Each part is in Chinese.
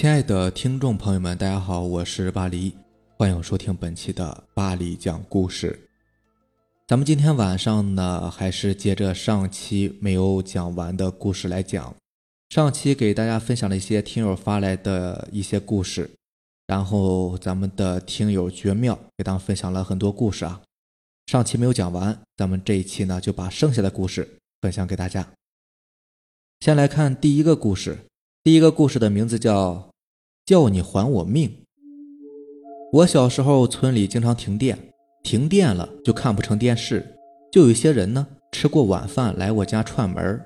亲爱的听众朋友们，大家好，我是巴黎，欢迎收听本期的巴黎讲故事。咱们今天晚上呢，还是接着上期没有讲完的故事来讲。上期给大家分享了一些听友发来的一些故事，然后咱们的听友绝妙给咱们分享了很多故事啊。上期没有讲完，咱们这一期呢就把剩下的故事分享给大家。先来看第一个故事。第一个故事的名字叫《叫你还我命》。我小时候村里经常停电，停电了就看不成电视，就有些人呢吃过晚饭来我家串门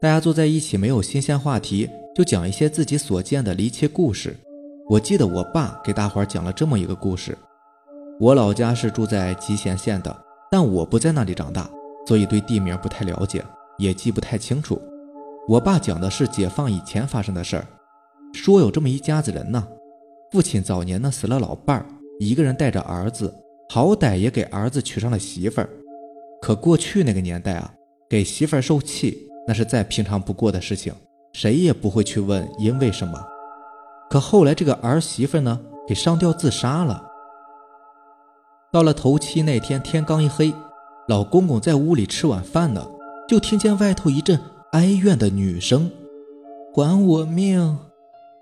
大家坐在一起没有新鲜话题，就讲一些自己所见的离奇故事。我记得我爸给大伙儿讲了这么一个故事。我老家是住在集贤县的，但我不在那里长大，所以对地名不太了解，也记不太清楚。我爸讲的是解放以前发生的事儿，说有这么一家子人呢，父亲早年呢死了老伴儿，一个人带着儿子，好歹也给儿子娶上了媳妇儿。可过去那个年代啊，给媳妇儿受气那是再平常不过的事情，谁也不会去问因为什么。可后来这个儿媳妇呢，给上吊自杀了。到了头七那天，天刚一黑，老公公在屋里吃晚饭呢，就听见外头一阵。哀怨的女声：“还我命，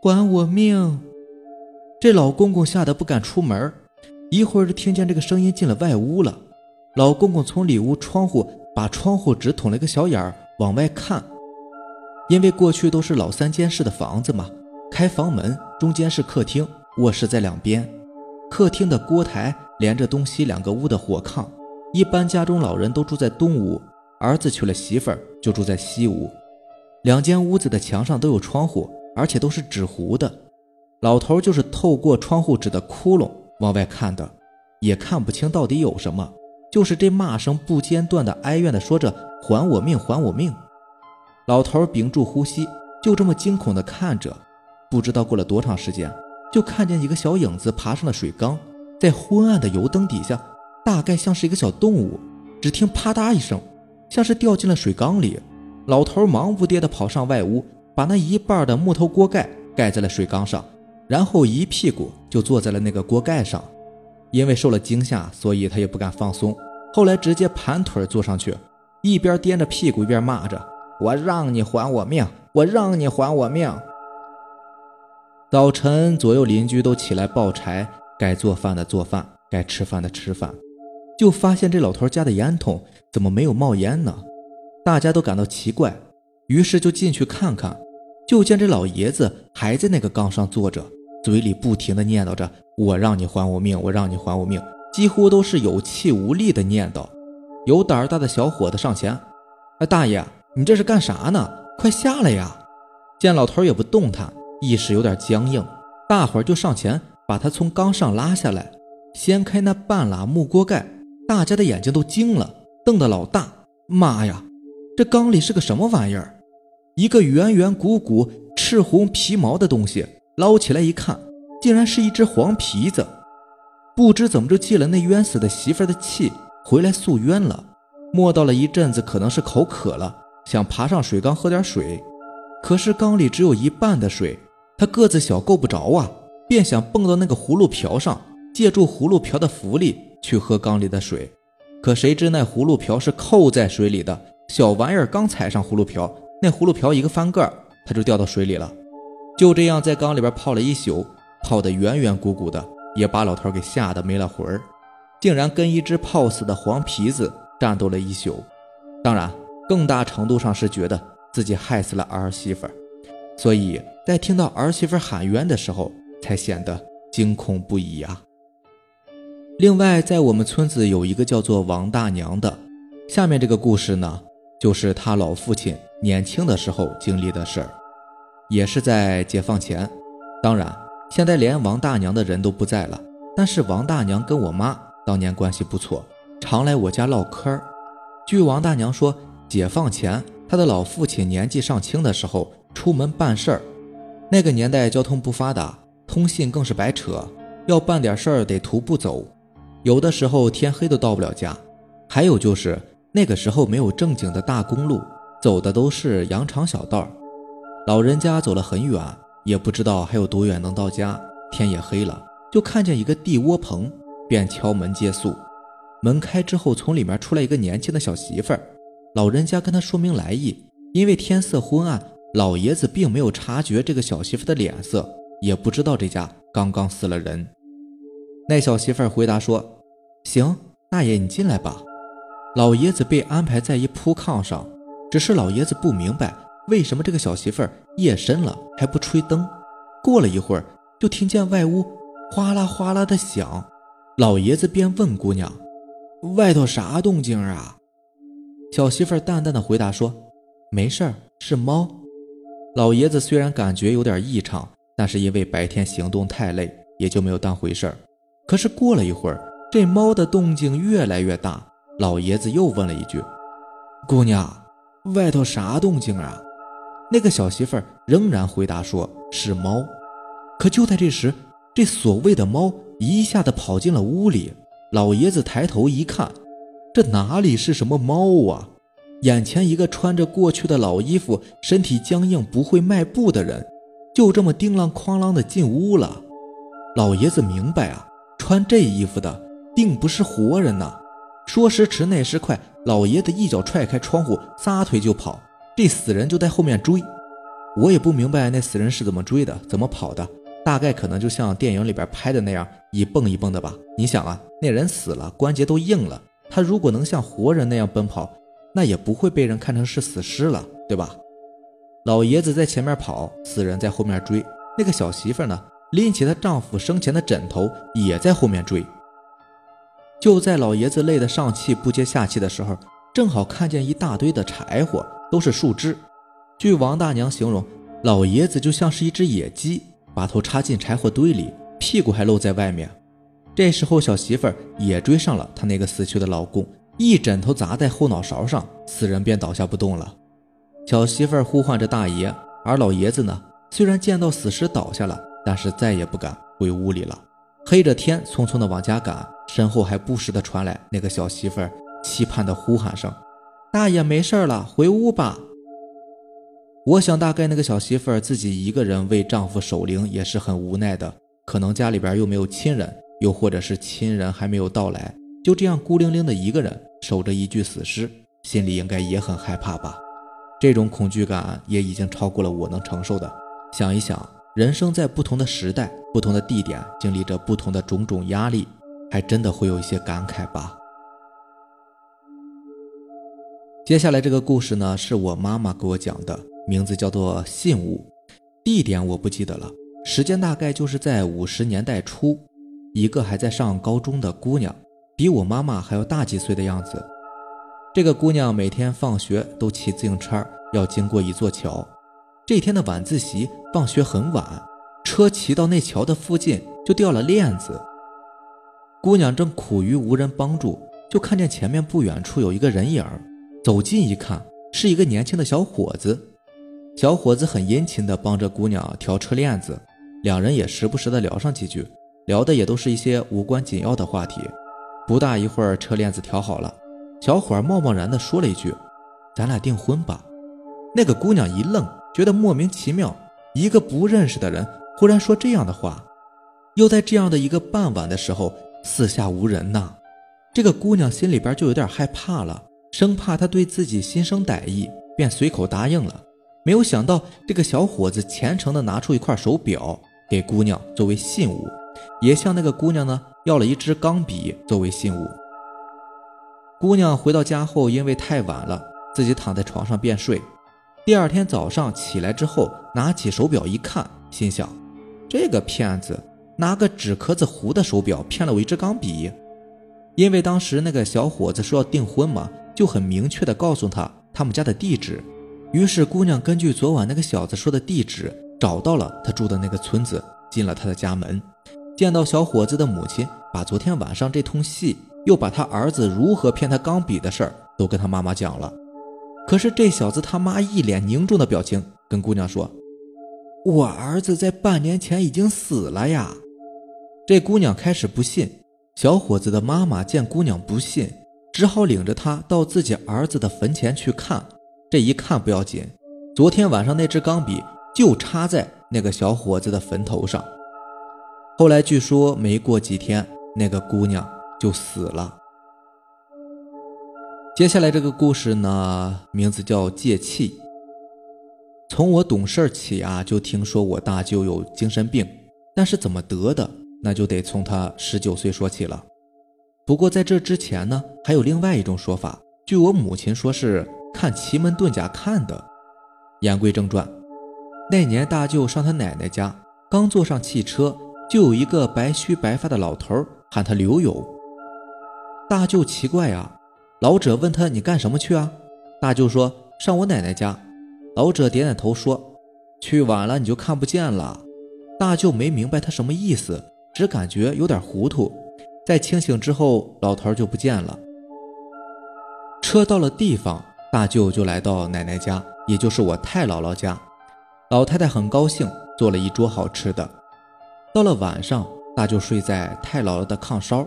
还我命！”这老公公吓得不敢出门，一会儿就听见这个声音进了外屋了。老公公从里屋窗户把窗户纸捅了个小眼儿往外看，因为过去都是老三间室的房子嘛，开房门中间是客厅，卧室在两边。客厅的锅台连着东西两个屋的火炕，一般家中老人都住在东屋。儿子娶了媳妇儿，就住在西屋。两间屋子的墙上都有窗户，而且都是纸糊的。老头就是透过窗户纸的窟窿往外看的，也看不清到底有什么。就是这骂声不间断的哀怨的说着：“还我命，还我命！”老头屏住呼吸，就这么惊恐的看着。不知道过了多长时间，就看见一个小影子爬上了水缸，在昏暗的油灯底下，大概像是一个小动物。只听啪嗒一声。像是掉进了水缸里，老头忙不迭的跑上外屋，把那一半的木头锅盖盖在了水缸上，然后一屁股就坐在了那个锅盖上。因为受了惊吓，所以他也不敢放松。后来直接盘腿坐上去，一边颠着屁股一边骂着：“我让你还我命，我让你还我命！”早晨，左右邻居都起来抱柴，该做饭的做饭，该吃饭的吃饭。就发现这老头家的烟筒怎么没有冒烟呢？大家都感到奇怪，于是就进去看看。就见这老爷子还在那个缸上坐着，嘴里不停地念叨着：“我让你还我命，我让你还我命。”几乎都是有气无力的念叨。有胆儿大的小伙子上前：“哎，大爷，你这是干啥呢？快下来呀！”见老头也不动弹，意识有点僵硬，大伙儿就上前把他从缸上拉下来，掀开那半拉木锅盖。大家的眼睛都惊了，瞪得老大。妈呀，这缸里是个什么玩意儿？一个圆圆鼓鼓、赤红皮毛的东西。捞起来一看，竟然是一只黄皮子。不知怎么就借了那冤死的媳妇的气，回来诉冤了。摸到了一阵子，可能是口渴了，想爬上水缸喝点水。可是缸里只有一半的水，他个子小够不着啊，便想蹦到那个葫芦瓢上，借助葫芦瓢的浮力。去喝缸里的水，可谁知那葫芦瓢是扣在水里的，小玩意儿刚踩上葫芦瓢，那葫芦瓢一个翻个，它就掉到水里了。就这样在缸里边泡了一宿，泡得圆圆鼓鼓的，也把老头给吓得没了魂儿，竟然跟一只泡死的黄皮子战斗了一宿。当然，更大程度上是觉得自己害死了儿媳妇，所以在听到儿媳妇喊冤的时候，才显得惊恐不已啊。另外，在我们村子有一个叫做王大娘的。下面这个故事呢，就是他老父亲年轻的时候经历的事儿，也是在解放前。当然，现在连王大娘的人都不在了。但是王大娘跟我妈当年关系不错，常来我家唠嗑儿。据王大娘说，解放前她的老父亲年纪尚轻的时候出门办事儿，那个年代交通不发达，通信更是白扯，要办点事儿得徒步走。有的时候天黑都到不了家，还有就是那个时候没有正经的大公路，走的都是羊肠小道。老人家走了很远，也不知道还有多远能到家。天也黑了，就看见一个地窝棚，便敲门借宿。门开之后，从里面出来一个年轻的小媳妇儿。老人家跟他说明来意，因为天色昏暗，老爷子并没有察觉这个小媳妇的脸色，也不知道这家刚刚死了人。那小媳妇儿回答说：“行，大爷你进来吧。”老爷子被安排在一铺炕上，只是老爷子不明白为什么这个小媳妇儿夜深了还不吹灯。过了一会儿，就听见外屋哗啦哗啦的响，老爷子便问姑娘：“外头啥动静啊？”小媳妇儿淡淡的回答说：“没事儿，是猫。”老爷子虽然感觉有点异常，但是因为白天行动太累，也就没有当回事儿。可是过了一会儿，这猫的动静越来越大，老爷子又问了一句：“姑娘，外头啥动静啊？”那个小媳妇儿仍然回答说：“是猫。”可就在这时，这所谓的猫一下子跑进了屋里。老爷子抬头一看。这哪里是什么猫啊？眼前一个穿着过去的老衣服、身体僵硬、不会迈步的人，就这么叮啷哐啷的进屋了。老爷子明白啊，穿这衣服的定不是活人呐。说时迟，那时快，老爷子一脚踹开窗户，撒腿就跑。这死人就在后面追。我也不明白那死人是怎么追的，怎么跑的。大概可能就像电影里边拍的那样，一蹦一蹦的吧。你想啊，那人死了，关节都硬了。他如果能像活人那样奔跑，那也不会被人看成是死尸了，对吧？老爷子在前面跑，死人在后面追。那个小媳妇呢，拎起她丈夫生前的枕头，也在后面追。就在老爷子累得上气不接下气的时候，正好看见一大堆的柴火，都是树枝。据王大娘形容，老爷子就像是一只野鸡，把头插进柴火堆里，屁股还露在外面。这时候，小媳妇儿也追上了她那个死去的老公，一枕头砸在后脑勺上，死人便倒下不动了。小媳妇儿呼唤着大爷，而老爷子呢，虽然见到死尸倒下了，但是再也不敢回屋里了。黑着天，匆匆的往家赶，身后还不时的传来那个小媳妇儿期盼的呼喊声：“大爷没事了，回屋吧。”我想，大概那个小媳妇儿自己一个人为丈夫守灵也是很无奈的，可能家里边又没有亲人。又或者是亲人还没有到来，就这样孤零零的一个人守着一具死尸，心里应该也很害怕吧？这种恐惧感也已经超过了我能承受的。想一想，人生在不同的时代、不同的地点，经历着不同的种种压力，还真的会有一些感慨吧。接下来这个故事呢，是我妈妈给我讲的，名字叫做《信物》，地点我不记得了，时间大概就是在五十年代初。一个还在上高中的姑娘，比我妈妈还要大几岁的样子。这个姑娘每天放学都骑自行车，要经过一座桥。这天的晚自习放学很晚，车骑到那桥的附近就掉了链子。姑娘正苦于无人帮助，就看见前面不远处有一个人影，走近一看，是一个年轻的小伙子。小伙子很殷勤地帮着姑娘调车链子，两人也时不时地聊上几句。聊的也都是一些无关紧要的话题。不大一会儿，车链子调好了，小伙儿贸贸然地说了一句：“咱俩订婚吧。”那个姑娘一愣，觉得莫名其妙，一个不认识的人忽然说这样的话，又在这样的一个傍晚的时候，四下无人呐。这个姑娘心里边就有点害怕了，生怕他对自己心生歹意，便随口答应了。没有想到，这个小伙子虔诚地拿出一块手表给姑娘作为信物。也向那个姑娘呢要了一支钢笔作为信物。姑娘回到家后，因为太晚了，自己躺在床上便睡。第二天早上起来之后，拿起手表一看，心想：这个骗子拿个纸壳子糊的手表骗了我一支钢笔。因为当时那个小伙子说要订婚嘛，就很明确的告诉他他们家的地址。于是姑娘根据昨晚那个小子说的地址，找到了他住的那个村子，进了他的家门。见到小伙子的母亲，把昨天晚上这通戏，又把他儿子如何骗他钢笔的事儿，都跟他妈妈讲了。可是这小子他妈一脸凝重的表情，跟姑娘说：“我儿子在半年前已经死了呀。”这姑娘开始不信，小伙子的妈妈见姑娘不信，只好领着她到自己儿子的坟前去看。这一看不要紧，昨天晚上那支钢笔就插在那个小伙子的坟头上。后来据说没过几天，那个姑娘就死了。接下来这个故事呢，名字叫借气。从我懂事起啊，就听说我大舅有精神病，但是怎么得的，那就得从他十九岁说起了。不过在这之前呢，还有另外一种说法，据我母亲说是看奇门遁甲看的。言归正传，那年大舅上他奶奶家，刚坐上汽车，就有一个白须白发的老头喊他刘友。大舅奇怪啊。老者问他：“你干什么去啊？”大舅说：“上我奶奶家。”老者点点头说：“去晚了你就看不见了。”大舅没明白他什么意思，只感觉有点糊涂。在清醒之后，老头就不见了。车到了地方，大舅就来到奶奶家，也就是我太姥姥家。老太太很高兴，做了一桌好吃的。到了晚上，大舅睡在太姥姥的炕梢，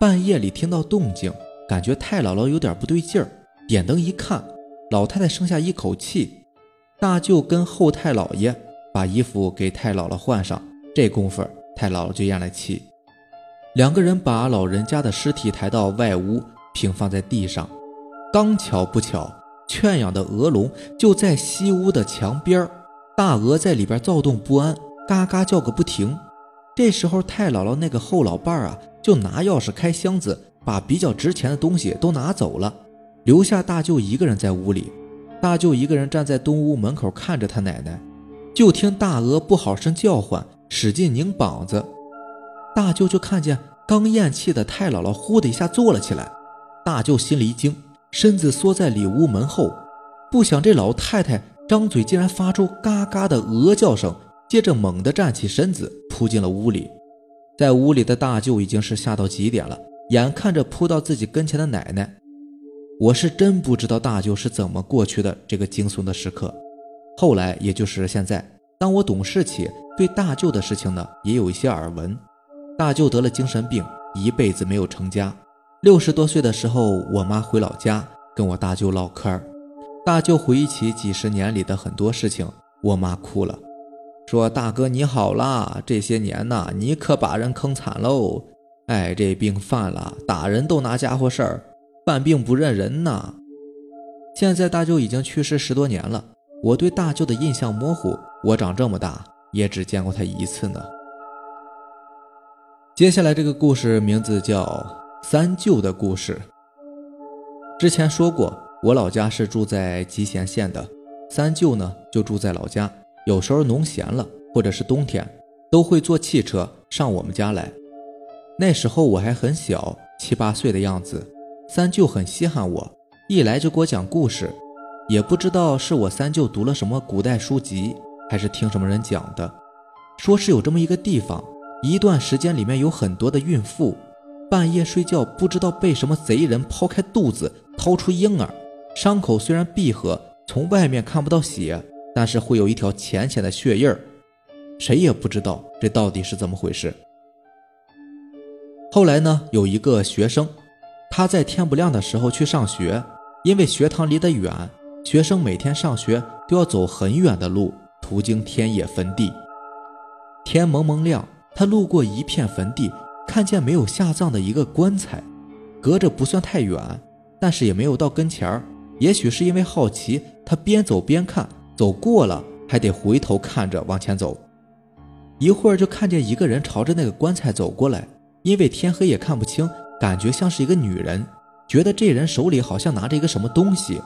半夜里听到动静。感觉太姥姥有点不对劲儿，点灯一看，老太太剩下一口气。大舅跟后太姥爷把衣服给太姥姥换上，这功夫太姥姥就咽了气。两个人把老人家的尸体抬到外屋，平放在地上。刚巧不巧，圈养的鹅笼就在西屋的墙边大鹅在里边躁动不安，嘎嘎叫个不停。这时候太姥姥那个后老伴啊，就拿钥匙开箱子。把比较值钱的东西都拿走了，留下大舅一个人在屋里。大舅一个人站在东屋门口看着他奶奶，就听大鹅不好声叫唤，使劲拧膀子。大舅就看见刚咽气的太姥姥呼的一下坐了起来，大舅心里一惊，身子缩在里屋门后。不想这老太太张嘴竟然发出嘎嘎的鹅叫声，接着猛地站起身子扑进了屋里。在屋里的大舅已经是吓到极点了。眼看着扑到自己跟前的奶奶，我是真不知道大舅是怎么过去的这个惊悚的时刻。后来，也就是现在，当我懂事起，对大舅的事情呢，也有一些耳闻。大舅得了精神病，一辈子没有成家。六十多岁的时候，我妈回老家跟我大舅唠嗑儿大舅回忆起几十年里的很多事情，我妈哭了，说：“大哥你好啦，这些年呐，你可把人坑惨喽。”哎，这病犯了，打人都拿家伙事儿，犯病不认人呐。现在大舅已经去世十多年了，我对大舅的印象模糊，我长这么大也只见过他一次呢。接下来这个故事名字叫《三舅的故事》。之前说过，我老家是住在集贤县的，三舅呢就住在老家，有时候农闲了或者是冬天，都会坐汽车上我们家来。那时候我还很小，七八岁的样子。三舅很稀罕我，一来就给我讲故事。也不知道是我三舅读了什么古代书籍，还是听什么人讲的，说是有这么一个地方，一段时间里面有很多的孕妇，半夜睡觉不知道被什么贼人剖开肚子掏出婴儿，伤口虽然闭合，从外面看不到血，但是会有一条浅浅的血印儿，谁也不知道这到底是怎么回事。后来呢，有一个学生，他在天不亮的时候去上学，因为学堂离得远，学生每天上学都要走很远的路，途经天野坟地。天蒙蒙亮，他路过一片坟地，看见没有下葬的一个棺材，隔着不算太远，但是也没有到跟前儿。也许是因为好奇，他边走边看，走过了还得回头看着往前走。一会儿就看见一个人朝着那个棺材走过来。因为天黑也看不清，感觉像是一个女人，觉得这人手里好像拿着一个什么东西，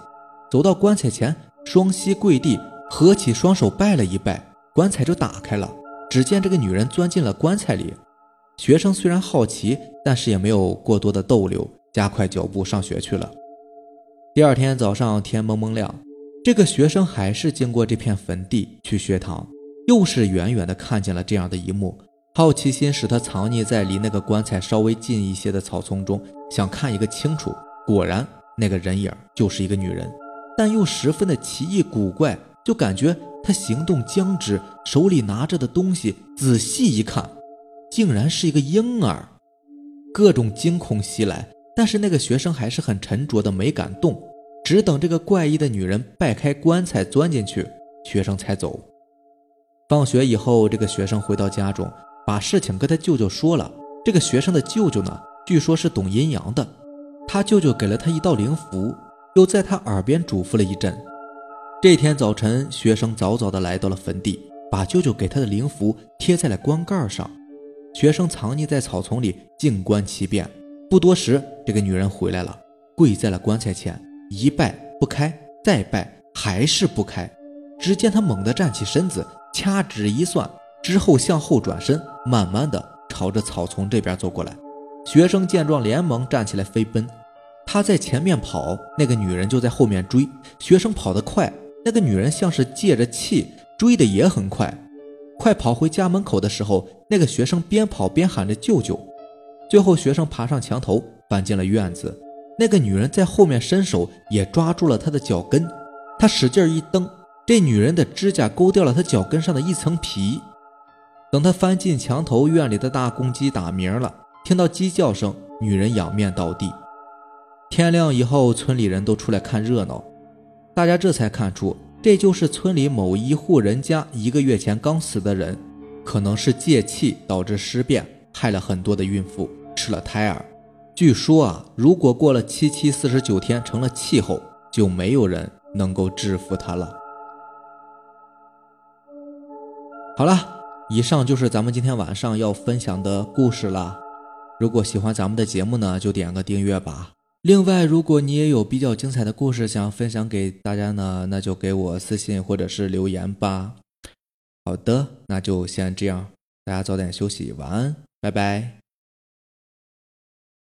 走到棺材前，双膝跪地，合起双手拜了一拜，棺材就打开了。只见这个女人钻进了棺材里。学生虽然好奇，但是也没有过多的逗留，加快脚步上学去了。第二天早上天蒙蒙亮，这个学生还是经过这片坟地去学堂，又是远远的看见了这样的一幕。好奇心使他藏匿在离那个棺材稍微近一些的草丛中，想看一个清楚。果然，那个人影就是一个女人，但又十分的奇异古怪。就感觉他行动僵直，手里拿着的东西，仔细一看，竟然是一个婴儿。各种惊恐袭来，但是那个学生还是很沉着的，没敢动，只等这个怪异的女人掰开棺材钻进去，学生才走。放学以后，这个学生回到家中，把事情跟他舅舅说了。这个学生的舅舅呢，据说是懂阴阳的，他舅舅给了他一道灵符，又在他耳边嘱咐了一阵。这天早晨，学生早早的来到了坟地，把舅舅给他的灵符贴在了棺盖上。学生藏匿在草丛里，静观其变。不多时，这个女人回来了，跪在了棺材前，一拜不开，再拜还是不开。只见她猛地站起身子。掐指一算之后，向后转身，慢慢的朝着草丛这边走过来。学生见状，连忙站起来飞奔。他在前面跑，那个女人就在后面追。学生跑得快，那个女人像是借着气，追得也很快。快跑回家门口的时候，那个学生边跑边喊着舅舅。最后，学生爬上墙头，翻进了院子。那个女人在后面伸手，也抓住了他的脚跟。他使劲一蹬。这女人的指甲勾掉了她脚跟上的一层皮。等她翻进墙头，院里的大公鸡打鸣了。听到鸡叫声，女人仰面倒地。天亮以后，村里人都出来看热闹，大家这才看出，这就是村里某一户人家一个月前刚死的人，可能是借气导致尸变，害了很多的孕妇，吃了胎儿。据说啊，如果过了七七四十九天成了气候，就没有人能够制服他了。好了，以上就是咱们今天晚上要分享的故事了。如果喜欢咱们的节目呢，就点个订阅吧。另外，如果你也有比较精彩的故事想分享给大家呢，那就给我私信或者是留言吧。好的，那就先这样，大家早点休息，晚安，拜拜。